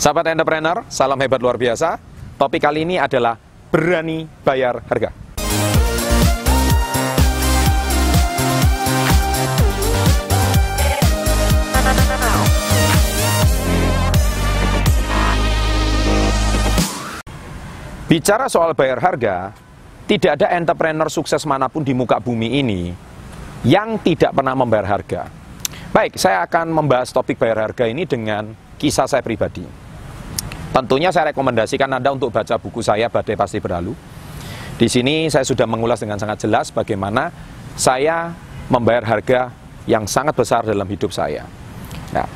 Sahabat entrepreneur, salam hebat luar biasa. Topik kali ini adalah berani bayar harga. Bicara soal bayar harga, tidak ada entrepreneur sukses mana pun di muka bumi ini yang tidak pernah membayar harga. Baik, saya akan membahas topik bayar harga ini dengan kisah saya pribadi. Tentunya saya rekomendasikan Anda untuk baca buku saya Badai Pasti Berlalu. Di sini saya sudah mengulas dengan sangat jelas bagaimana saya membayar harga yang sangat besar dalam hidup saya. Nah,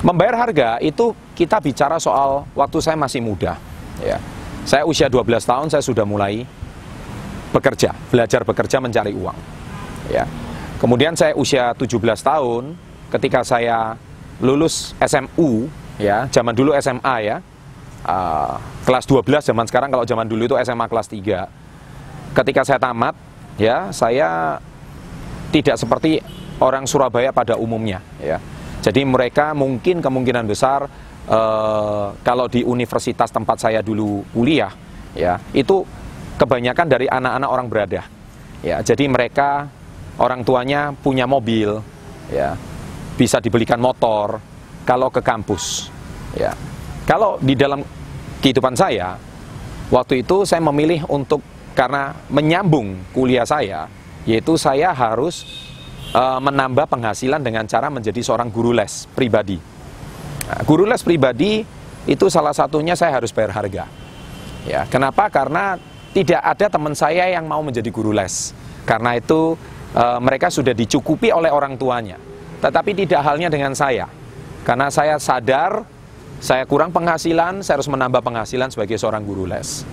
membayar harga itu kita bicara soal waktu saya masih muda, ya. Saya usia 12 tahun saya sudah mulai bekerja, belajar bekerja mencari uang. Ya. Kemudian saya usia 17 tahun ketika saya lulus SMU ya, zaman dulu SMA ya. Uh, kelas 12 zaman sekarang kalau zaman dulu itu SMA kelas 3. Ketika saya tamat ya, saya tidak seperti orang Surabaya pada umumnya ya. Jadi mereka mungkin kemungkinan besar uh, kalau di universitas tempat saya dulu kuliah ya itu kebanyakan dari anak-anak orang berada ya jadi mereka orang tuanya punya mobil ya bisa dibelikan motor kalau ke kampus ya kalau di dalam kehidupan saya waktu itu saya memilih untuk karena menyambung kuliah saya yaitu saya harus uh, menambah penghasilan dengan cara menjadi seorang guru les pribadi Nah, guru les pribadi itu salah satunya saya harus bayar harga. Ya, kenapa? Karena tidak ada teman saya yang mau menjadi guru les. Karena itu e, mereka sudah dicukupi oleh orang tuanya. Tetapi tidak halnya dengan saya. Karena saya sadar saya kurang penghasilan, saya harus menambah penghasilan sebagai seorang guru les.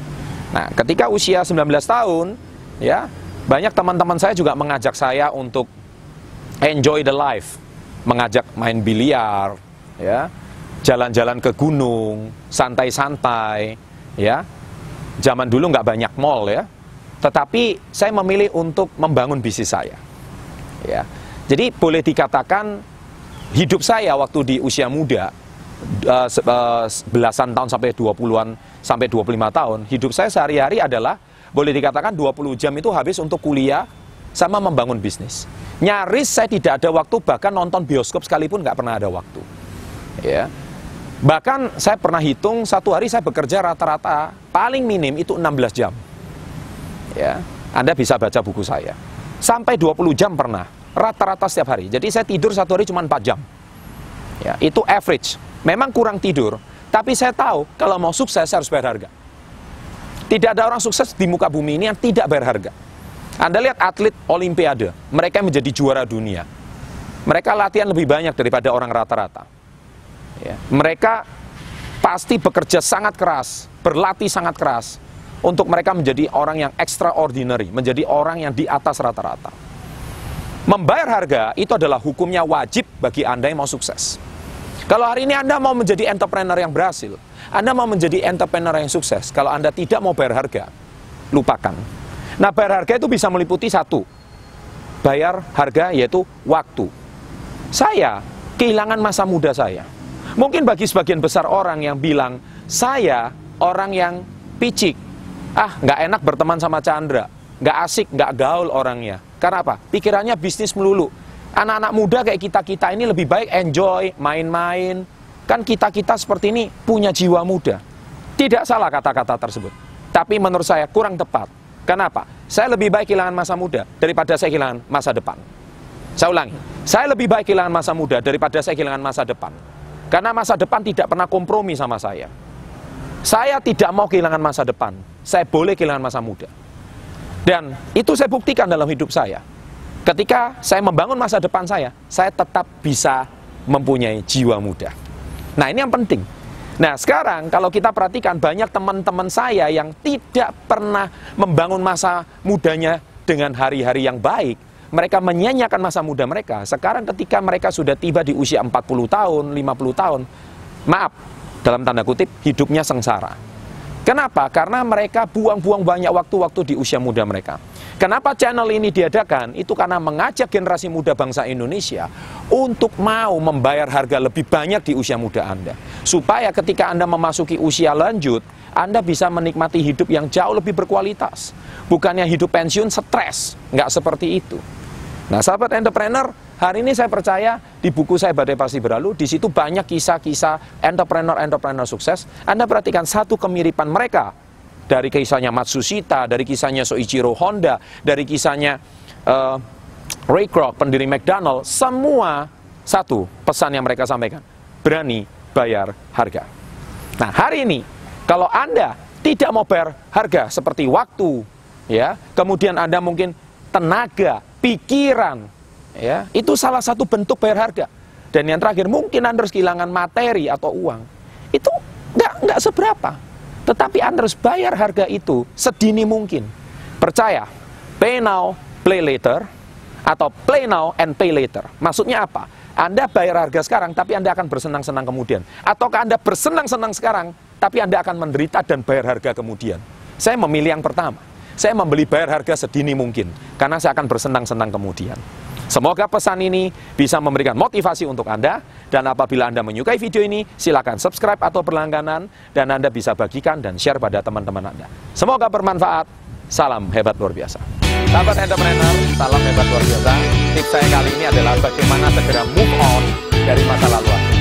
Nah, ketika usia 19 tahun, ya, banyak teman-teman saya juga mengajak saya untuk enjoy the life, mengajak main biliar, ya jalan-jalan ke gunung santai-santai ya. Zaman dulu nggak banyak mall ya. Tetapi saya memilih untuk membangun bisnis saya ya. Jadi boleh dikatakan hidup saya waktu di usia muda uh, belasan tahun sampai 20-an sampai 25 tahun hidup saya sehari-hari adalah boleh dikatakan 20 jam itu habis untuk kuliah sama membangun bisnis nyaris saya tidak ada waktu bahkan nonton bioskop sekalipun nggak pernah ada waktu ya. Bahkan saya pernah hitung satu hari saya bekerja rata-rata paling minim itu 16 jam. Ya, Anda bisa baca buku saya. Sampai 20 jam pernah, rata-rata setiap hari. Jadi saya tidur satu hari cuma 4 jam. Ya, itu average. Memang kurang tidur, tapi saya tahu kalau mau sukses saya harus bayar harga. Tidak ada orang sukses di muka bumi ini yang tidak bayar harga. Anda lihat atlet olimpiade, mereka menjadi juara dunia. Mereka latihan lebih banyak daripada orang rata-rata Ya. Mereka pasti bekerja sangat keras, berlatih sangat keras untuk mereka menjadi orang yang extraordinary, menjadi orang yang di atas rata-rata. Membayar harga itu adalah hukumnya wajib bagi Anda yang mau sukses. Kalau hari ini Anda mau menjadi entrepreneur yang berhasil, Anda mau menjadi entrepreneur yang sukses, kalau Anda tidak mau bayar harga, lupakan. Nah, bayar harga itu bisa meliputi satu, bayar harga yaitu waktu. Saya kehilangan masa muda saya Mungkin bagi sebagian besar orang yang bilang, saya orang yang picik, ah nggak enak berteman sama Chandra, nggak asik, nggak gaul orangnya. Karena apa? Pikirannya bisnis melulu. Anak-anak muda kayak kita-kita ini lebih baik enjoy, main-main. Kan kita-kita seperti ini punya jiwa muda. Tidak salah kata-kata tersebut. Tapi menurut saya kurang tepat. Kenapa? Saya lebih baik kehilangan masa muda daripada saya kehilangan masa depan. Saya ulangi, saya lebih baik kehilangan masa muda daripada saya kehilangan masa depan. Karena masa depan tidak pernah kompromi sama saya. Saya tidak mau kehilangan masa depan. Saya boleh kehilangan masa muda. Dan itu saya buktikan dalam hidup saya. Ketika saya membangun masa depan saya, saya tetap bisa mempunyai jiwa muda. Nah, ini yang penting. Nah, sekarang kalau kita perhatikan banyak teman-teman saya yang tidak pernah membangun masa mudanya dengan hari-hari yang baik, mereka menyanyiakan masa muda mereka. Sekarang ketika mereka sudah tiba di usia 40 tahun, 50 tahun, maaf, dalam tanda kutip, hidupnya sengsara. Kenapa? Karena mereka buang-buang banyak waktu-waktu di usia muda mereka. Kenapa channel ini diadakan? Itu karena mengajak generasi muda bangsa Indonesia untuk mau membayar harga lebih banyak di usia muda Anda. Supaya ketika Anda memasuki usia lanjut, Anda bisa menikmati hidup yang jauh lebih berkualitas. Bukannya hidup pensiun stres, nggak seperti itu. Nah, sahabat entrepreneur, hari ini saya percaya di buku saya Badai Pasti Berlalu, di situ banyak kisah-kisah entrepreneur-entrepreneur sukses. Anda perhatikan satu kemiripan mereka dari kisahnya Matsushita, dari kisahnya Soichiro Honda, dari kisahnya uh, Ray Kroc, pendiri McDonald, semua satu pesan yang mereka sampaikan, berani bayar harga. Nah, hari ini kalau Anda tidak mau bayar harga seperti waktu, ya, kemudian Anda mungkin tenaga, pikiran, ya, itu salah satu bentuk bayar harga. Dan yang terakhir, mungkin Anda harus kehilangan materi atau uang. Itu nggak nggak seberapa. Tetapi Anda harus bayar harga itu sedini mungkin. Percaya, pay now, play later, atau play now and pay later. Maksudnya apa? Anda bayar harga sekarang, tapi Anda akan bersenang-senang kemudian. Ataukah Anda bersenang-senang sekarang, tapi Anda akan menderita dan bayar harga kemudian. Saya memilih yang pertama. Saya membeli bayar harga sedini mungkin, karena saya akan bersenang-senang kemudian. Semoga pesan ini bisa memberikan motivasi untuk Anda, dan apabila Anda menyukai video ini, silakan subscribe atau berlangganan, dan Anda bisa bagikan dan share pada teman-teman Anda. Semoga bermanfaat. Salam hebat luar biasa. Sahabat entrepreneur, salam hebat luar biasa. Tips saya kali ini adalah bagaimana segera move on dari masa lalu Anda.